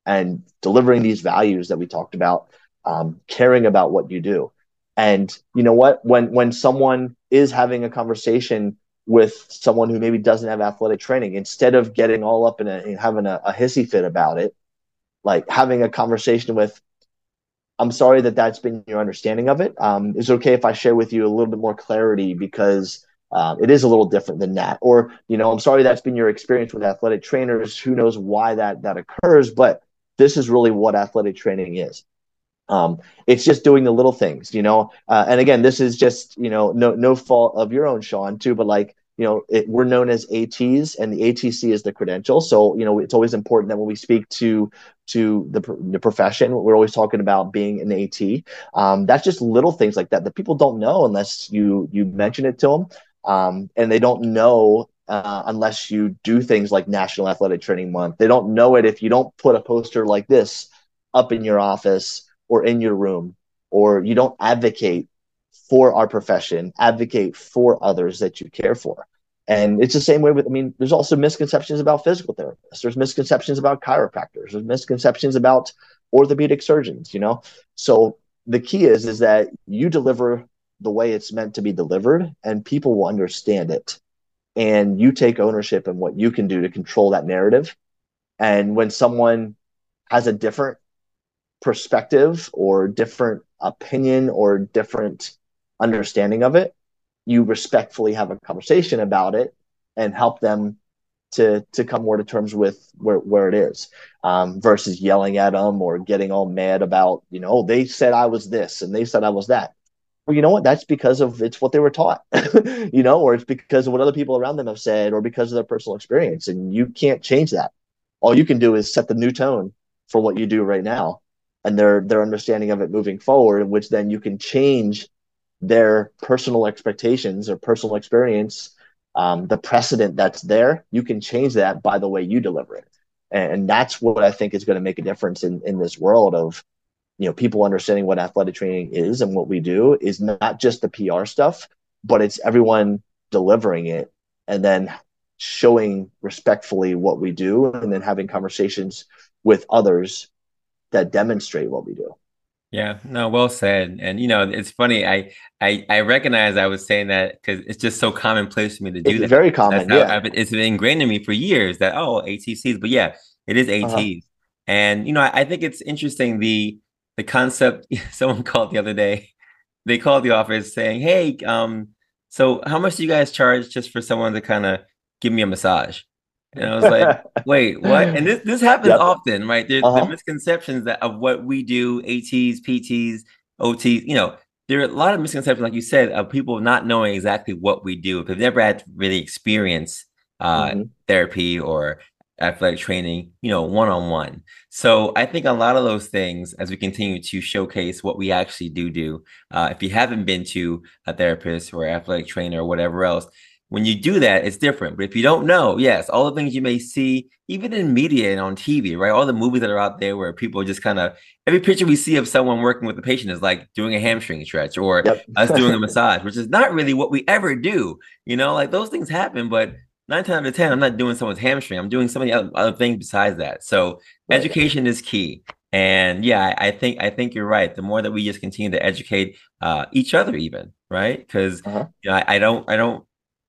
[SPEAKER 4] and delivering these values that we talked about, um, caring about what you do. And you know what? When when someone is having a conversation with someone who maybe doesn't have athletic training, instead of getting all up in a, and having a, a hissy fit about it, like having a conversation with, I'm sorry that that's been your understanding of it. Um, is it okay if I share with you a little bit more clarity because um, it is a little different than that? Or you know, I'm sorry that's been your experience with athletic trainers. Who knows why that that occurs? But this is really what athletic training is. Um, it's just doing the little things, you know. Uh, and again, this is just you know no no fault of your own, Sean, too. But like you know, it, we're known as ATs, and the ATC is the credential. So you know, it's always important that when we speak to to the, the profession, we're always talking about being an AT. Um, that's just little things like that that people don't know unless you you mention it to them, um, and they don't know uh, unless you do things like National Athletic Training Month. They don't know it if you don't put a poster like this up in your office or in your room, or you don't advocate for our profession, advocate for others that you care for. And it's the same way with, I mean, there's also misconceptions about physical therapists. There's misconceptions about chiropractors. There's misconceptions about orthopedic surgeons, you know? So the key is, is that you deliver the way it's meant to be delivered and people will understand it. And you take ownership in what you can do to control that narrative. And when someone has a different perspective or different opinion or different understanding of it, you respectfully have a conversation about it and help them to to come more to terms with where, where it is um, versus yelling at them or getting all mad about you know oh, they said I was this and they said I was that. Well, you know what? That's because of it's what they were taught, you know, or it's because of what other people around them have said, or because of their personal experience, and you can't change that. All you can do is set the new tone for what you do right now, and their their understanding of it moving forward, in which then you can change their personal expectations or personal experience, um, the precedent that's there, you can change that by the way you deliver it. And that's what I think is going to make a difference in, in this world of, you know, people understanding what athletic training is and what we do is not just the PR stuff, but it's everyone delivering it and then showing respectfully what we do and then having conversations with others that demonstrate what we do.
[SPEAKER 1] Yeah, no, well said. And you know, it's funny. I I, I recognize I was saying that because it's just so commonplace for me to do
[SPEAKER 4] it's
[SPEAKER 1] that.
[SPEAKER 4] Very common. That's yeah,
[SPEAKER 1] I've, it's been ingrained in me for years that oh ATCs, but yeah, it is ATs. Uh-huh. And you know, I, I think it's interesting the the concept. Someone called the other day. They called the office saying, "Hey, um, so how much do you guys charge just for someone to kind of give me a massage?" And I was like, wait, what? And this this happens yep. often, right? There's uh-huh. the misconceptions that of what we do, ATs, PTs, OTs, you know, there are a lot of misconceptions, like you said, of people not knowing exactly what we do. If they've never had to really experience uh, mm-hmm. therapy or athletic training, you know, one on one. So I think a lot of those things, as we continue to showcase what we actually do do, uh, if you haven't been to a therapist or athletic trainer or whatever else, when you do that, it's different. But if you don't know, yes, all the things you may see, even in media and on TV, right? All the movies that are out there where people just kind of every picture we see of someone working with the patient is like doing a hamstring stretch or yep. us doing a massage, which is not really what we ever do. You know, like those things happen, but nine times out of ten, I'm not doing someone's hamstring. I'm doing so many other, other things besides that. So right. education is key. And yeah, I, I, think I think you're right. The more that we just continue to educate uh, each other, even right, because uh-huh. you know, I, I, don't I don't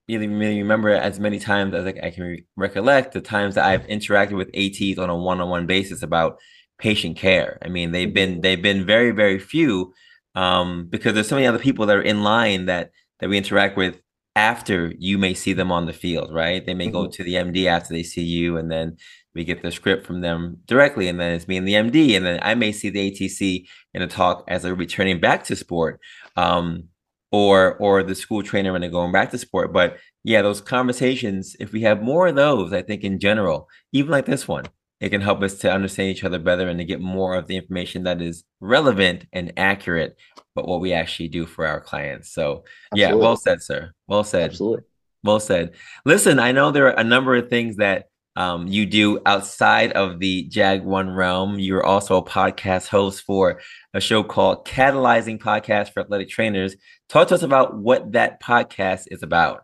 [SPEAKER 1] really really remember as many times as I, I can re- recollect the times that I've interacted with ATs on a one-on-one basis about patient care. I mean, they've been they've been very very few um, because there's so many other people that are in line that that we interact with after you may see them on the field, right? They may mm-hmm. go to the MD after they see you, and then we get the script from them directly, and then it's me and the MD, and then I may see the ATC in a talk as they're returning back to sport, um, or or the school trainer when they're going back to sport. But yeah, those conversations, if we have more of those, I think in general, even like this one, it can help us to understand each other better and to get more of the information that is relevant and accurate but what we actually do for our clients. So Absolutely. yeah well said sir. Well said.
[SPEAKER 4] Absolutely.
[SPEAKER 1] well said. Listen i know there are a number of things that um, you do outside of the jag one realm. You're also a podcast host for a show called catalyzing podcast for athletic trainers. Talk to us about what that podcast is about.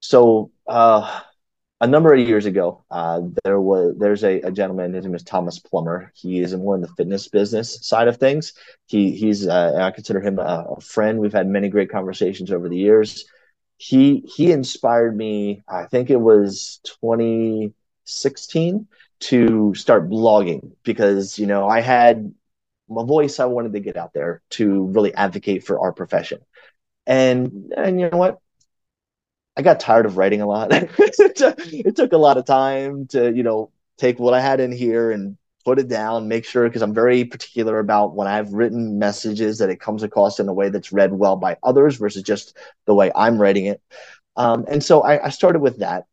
[SPEAKER 4] So uh a number of years ago, uh, there was there's a, a, gentleman. His name is Thomas Plummer. He is more in the fitness business side of things. He he's uh, I consider him a, a, friend. We've had many great conversations over the years. He he inspired me. I think it was 2016 to start blogging because you know I had my voice. I wanted to get out there to really advocate for our profession. And and you know what? I got tired of writing a lot. it took a lot of time to, you know, take what I had in here and put it down, make sure because I'm very particular about when I've written messages that it comes across in a way that's read well by others versus just the way I'm writing it. Um, and so I, I, started with that.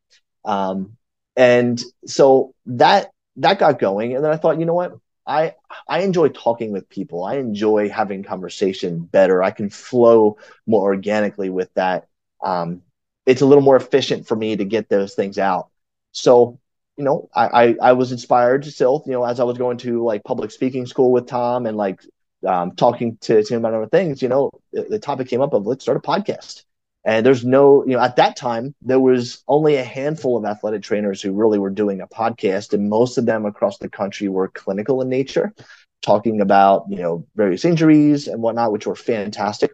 [SPEAKER 4] Um, and so that that got going. And then I thought, you know what? I I enjoy talking with people. I enjoy having conversation better. I can flow more organically with that. Um, it's a little more efficient for me to get those things out. So, you know, I, I, I was inspired to still, you know, as I was going to like public speaking school with Tom and like um, talking to, to him about other things, you know, the, the topic came up of let's start a podcast. And there's no, you know, at that time, there was only a handful of athletic trainers who really were doing a podcast. And most of them across the country were clinical in nature, talking about, you know, various injuries and whatnot, which were fantastic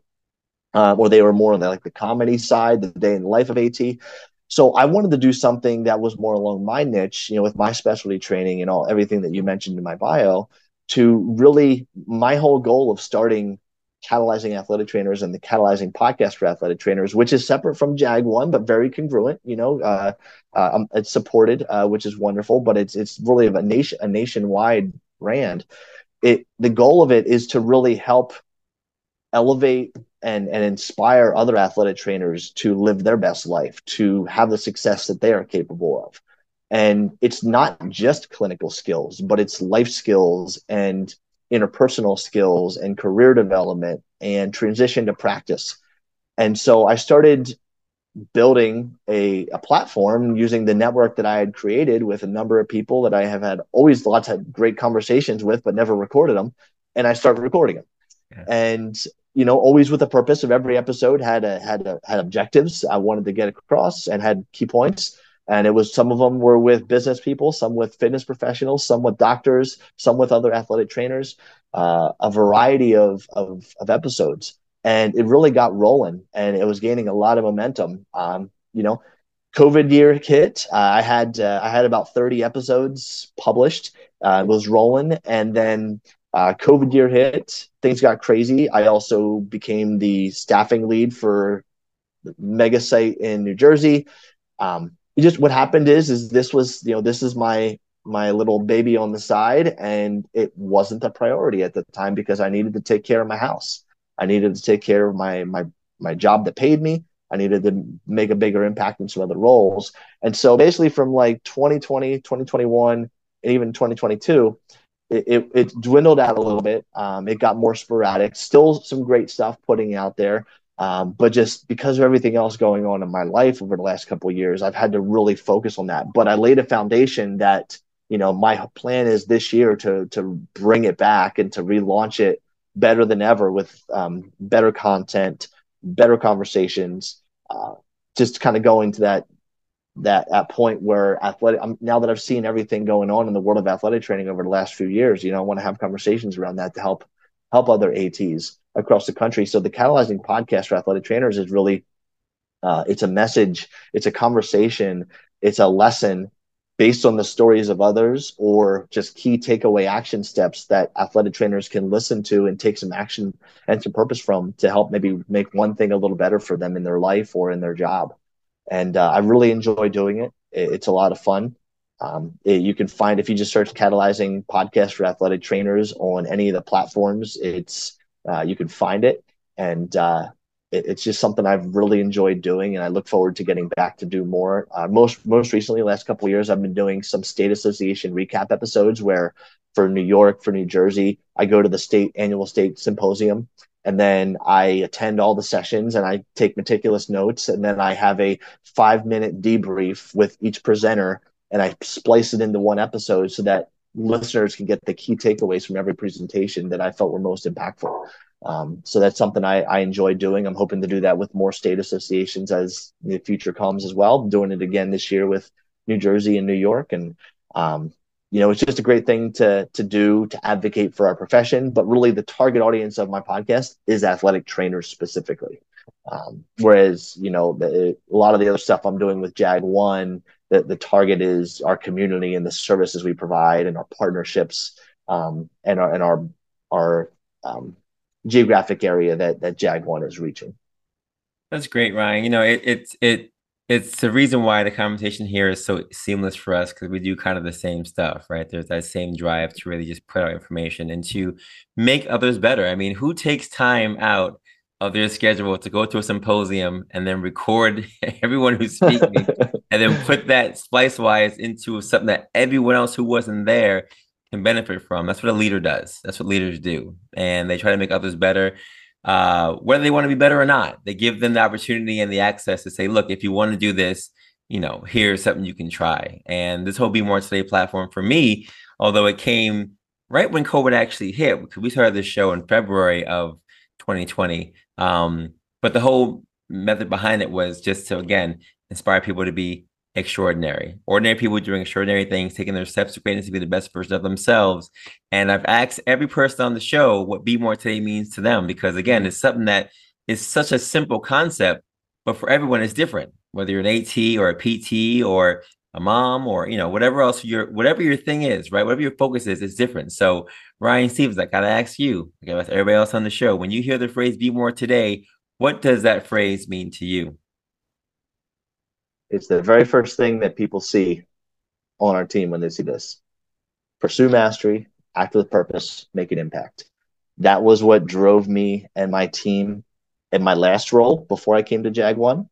[SPEAKER 4] uh, or they were more on the, like the comedy side, the day in the life of AT. So I wanted to do something that was more along my niche, you know, with my specialty training and all everything that you mentioned in my bio, to really my whole goal of starting catalyzing athletic trainers and the catalyzing podcast for athletic trainers, which is separate from Jag One, but very congruent. You know, uh, uh, um, it's supported, uh, which is wonderful, but it's it's really a nation a nationwide brand. It the goal of it is to really help elevate and and inspire other athletic trainers to live their best life, to have the success that they are capable of. And it's not just clinical skills, but it's life skills and interpersonal skills and career development and transition to practice. And so I started building a, a platform using the network that I had created with a number of people that I have had always lots of great conversations with, but never recorded them. And I started recording them. Yeah. And you know, always with the purpose of every episode had a, had a, had objectives I wanted to get across and had key points. And it was some of them were with business people, some with fitness professionals, some with doctors, some with other athletic trainers, uh, a variety of, of, of episodes. And it really got rolling and it was gaining a lot of momentum. Um, you know, COVID year hit. Uh, I had uh, I had about 30 episodes published. Uh, it was rolling, and then uh, COVID year hit, things got crazy. I also became the staffing lead for the mega site in New Jersey. Um, just what happened is, is this was, you know, this is my my little baby on the side, and it wasn't a priority at the time because I needed to take care of my house. I needed to take care of my my my job that paid me. I needed to make a bigger impact in some other roles. And so basically from like 2020, 2021, and even 2022, it, it, dwindled out a little bit. Um, it got more sporadic, still some great stuff putting out there. Um, but just because of everything else going on in my life over the last couple of years, I've had to really focus on that. But I laid a foundation that, you know, my plan is this year to to bring it back and to relaunch it better than ever with um, better content, better conversations, uh, just kind of going to that that at point where athletic I'm, now that I've seen everything going on in the world of athletic training over the last few years, you know, I want to have conversations around that to help help other ATs across the country. So the catalyzing podcast for athletic trainers is really uh, it's a message, it's a conversation, it's a lesson based on the stories of others or just key takeaway action steps that athletic trainers can listen to and take some action and some purpose from to help maybe make one thing a little better for them in their life or in their job. And uh, I really enjoy doing it. It's a lot of fun. Um, it, you can find if you just search catalyzing podcast for athletic trainers on any of the platforms, it's uh, you can find it. And uh, it, it's just something I've really enjoyed doing, and I look forward to getting back to do more. Uh, most most recently, the last couple years, I've been doing some state association recap episodes where, for New York, for New Jersey, I go to the state annual state symposium, and then I attend all the sessions and I take meticulous notes, and then I have a five minute debrief with each presenter, and I splice it into one episode so that listeners can get the key takeaways from every presentation that I felt were most impactful. Um, so that's something I, I enjoy doing. I'm hoping to do that with more state associations as the future comes as well. I'm doing it again this year with New Jersey and New York. And, um, you know, it's just a great thing to, to do to advocate for our profession. But really, the target audience of my podcast is athletic trainers specifically. Um, whereas, you know, the, a lot of the other stuff I'm doing with Jag One, the, the target is our community and the services we provide and our partnerships um, and our and our our um, geographic area that that Jag One is reaching.
[SPEAKER 1] That's great, Ryan. You know, it, it's it it's the reason why the conversation here is so seamless for us because we do kind of the same stuff, right? There's that same drive to really just put out information and to make others better. I mean, who takes time out of their schedule to go to a symposium and then record everyone who's speaking and then put that splice wise into something that everyone else who wasn't there can benefit from. That's what a leader does. That's what leaders do. And they try to make others better, uh, whether they want to be better or not. They give them the opportunity and the access to say, look, if you want to do this, you know, here's something you can try. And this whole Be More Today platform for me, although it came right when COVID actually hit, because we started this show in February of 2020. Um, but the whole method behind it was just to, again, inspire people to be extraordinary. Ordinary people doing extraordinary things, taking their steps to greatness to be the best version of themselves. And I've asked every person on the show what Be More Today means to them because, again, it's something that is such a simple concept, but for everyone, it's different. Whether you're an AT or a PT or a mom or you know whatever else your whatever your thing is, right? Whatever your focus is, it's different. So Ryan Stevens, I gotta ask you, okay, with everybody else on the show, when you hear the phrase "Be More Today," what does that phrase mean to you?
[SPEAKER 4] It's the very first thing that people see on our team when they see this. Pursue mastery, act with purpose, make an impact. That was what drove me and my team in my last role before I came to Jag One.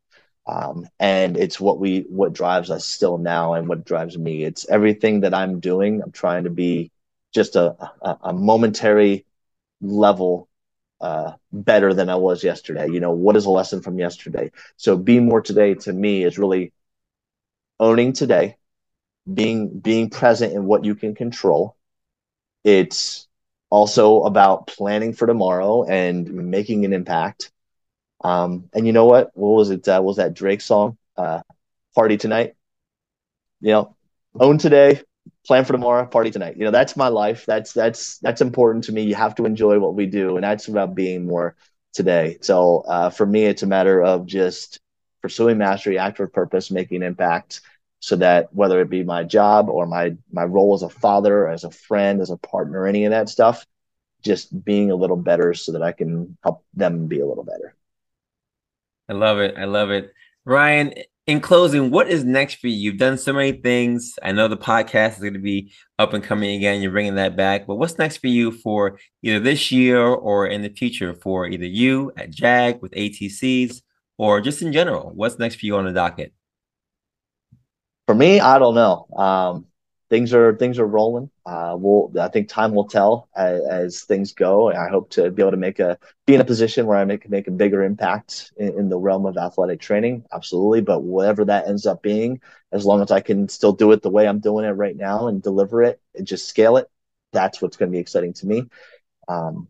[SPEAKER 4] Um, and it's what we what drives us still now and what drives me. It's everything that I'm doing. I'm trying to be just a, a, a momentary level uh, better than I was yesterday. You know, what is a lesson from yesterday? So be more today to me is really owning today, being being present in what you can control. It's also about planning for tomorrow and making an impact. Um, and you know what? What was it? Uh, what was that Drake song? Uh, party tonight. You know, own today, plan for tomorrow, party tonight. You know, that's my life. That's that's that's important to me. You have to enjoy what we do, and that's about being more today. So uh, for me, it's a matter of just pursuing mastery, act with purpose, making impact, so that whether it be my job or my my role as a father, as a friend, as a partner, any of that stuff, just being a little better, so that I can help them be a little better.
[SPEAKER 1] I love it. I love it, Ryan in closing, what is next for you? You've done so many things. I know the podcast is going to be up and coming again. You're bringing that back. But what's next for you for either this year or in the future for either you at JAG with ATCs or just in general? What's next for you on the docket?
[SPEAKER 4] For me, I don't know. Um, things are things are rolling. Uh, we'll I think time will tell as, as, things go. And I hope to be able to make a be in a position where I make make a bigger impact in, in, the realm of athletic training. Absolutely, but whatever that ends up being, as long as I can still do it the way I'm doing it right now and deliver it and just scale it, that's what's going to be exciting to me. Um,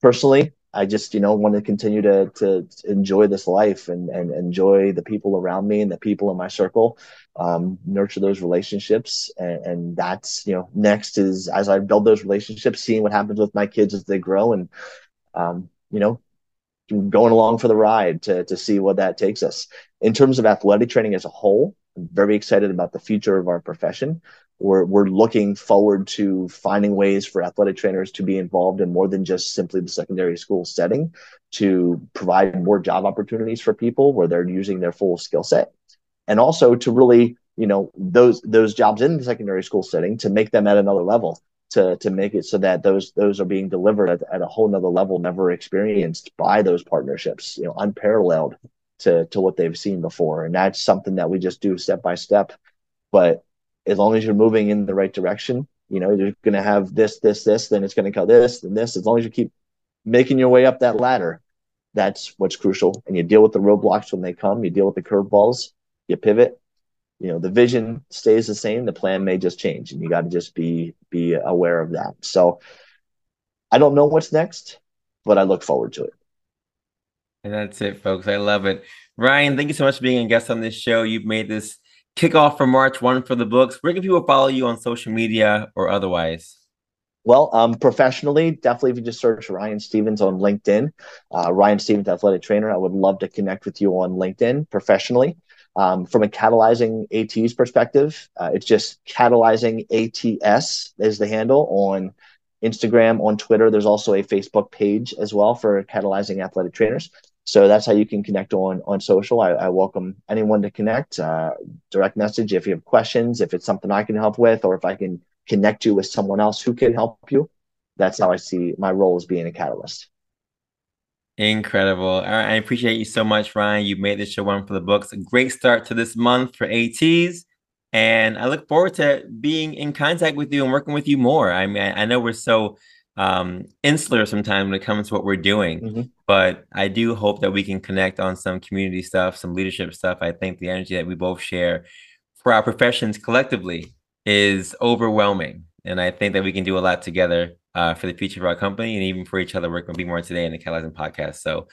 [SPEAKER 4] personally, I just, you know, want to continue to to enjoy this life and and enjoy the people around me and the people in my circle, um, nurture those relationships, and, and that's you know next is as I build those relationships, seeing what happens with my kids as they grow, and um, you know, going along for the ride to to see what that takes us. In terms of athletic training as a whole, I'm very excited about the future of our profession. We're, we're looking forward to finding ways for athletic trainers to be involved in more than just simply the secondary school setting to provide more job opportunities for people where they're using their full skill set. And also to really you know those those jobs in the secondary school setting to make them at another level to to make it so that those those are being delivered at, at a whole nother level never experienced by those partnerships you know unparalleled to to what they've seen before and that's something that we just do step by step but as long as you're moving in the right direction, you know, you're going to have this, this, this, then it's going to cut this and this. As long as you keep making your way up that ladder, that's what's crucial. And you deal with the roadblocks when they come, you deal with the curveballs, you pivot. You know, the vision stays the same, the plan may just change, and you got to just be be aware of that. So I don't know what's next, but I look forward to it.
[SPEAKER 1] And that's it, folks. I love it. Ryan, thank you so much for being a guest on this show. You've made this kickoff for March 1 for the books. Where can people follow you on social media or otherwise?
[SPEAKER 4] Well, um, professionally, definitely if you just search Ryan Stevens on LinkedIn, uh, Ryan Stevens Athletic Trainer, I would love to connect with you on LinkedIn professionally. Um, from a catalyzing ATs perspective, uh, it's just catalyzing ATS is the handle on Instagram, on Twitter. There's also a Facebook page as well for catalyzing athletic trainers. So that's how you can connect on on social. I, I welcome anyone to connect. Uh, direct message if you have questions, if it's something I can help with, or if I can connect you with someone else who can help you. That's how I see my role as being a catalyst.
[SPEAKER 1] Incredible. All right, I appreciate you so much, Ryan. You made this show one for the books. A great start to this month for ATs. And I look forward to being in contact with you and working with you more. I mean, I know we're so um, insular sometimes when it comes to what we're doing. Mm-hmm. But I do hope that we can connect on some community stuff, some leadership stuff. I think the energy that we both share for our professions collectively is overwhelming. And I think that we can do a lot together uh, for the future of our company and even for each other. We're going to be more today in the Catalyzing podcast. So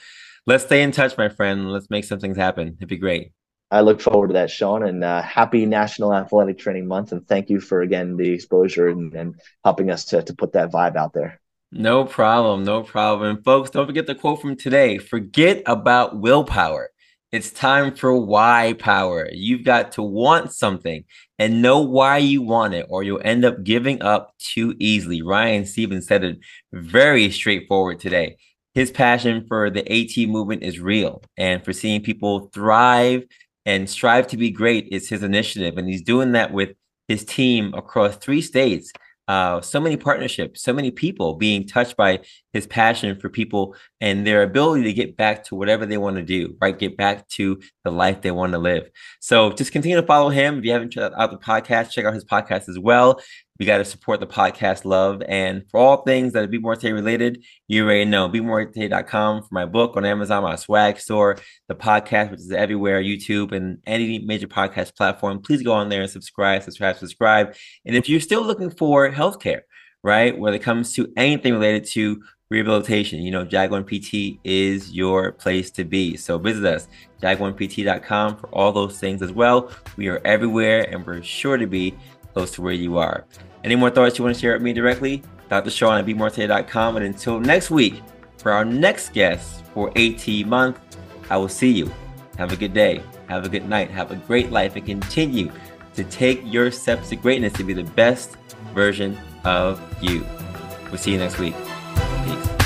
[SPEAKER 1] let's stay in touch, my friend. Let's make some things happen. It'd be great.
[SPEAKER 4] I look forward to that, Sean, and uh, happy National Athletic Training Month. And thank you for again the exposure and, and helping us to to put that vibe out there.
[SPEAKER 1] No problem, no problem. And folks, don't forget the quote from today. Forget about willpower. It's time for why power. You've got to want something and know why you want it, or you'll end up giving up too easily. Ryan Stevens said it very straightforward today. His passion for the AT movement is real, and for seeing people thrive and strive to be great is his initiative. And he's doing that with his team across three states. Uh, so many partnerships, so many people being touched by his passion for people and their ability to get back to whatever they want to do, right? Get back to the life they want to live. So just continue to follow him. If you haven't checked out the podcast, check out his podcast as well. We got to support the podcast love. And for all things that are Be More Today related, you already know BeMoreToday.com for my book on Amazon, my swag store, the podcast, which is everywhere, YouTube, and any major podcast platform. Please go on there and subscribe, subscribe, subscribe. And if you're still looking for healthcare, right, when it comes to anything related to rehabilitation. You know, Jag1 PT is your place to be. So visit us, jag1pt.com for all those things as well. We are everywhere and we're sure to be close to where you are. Any more thoughts you want to share with me directly? Dr. Sean at BeMoreToday.com. And until next week, for our next guest for AT month, I will see you. Have a good day. Have a good night. Have a great life and continue to take your steps to greatness to be the best version of you. We'll see you next week. 你。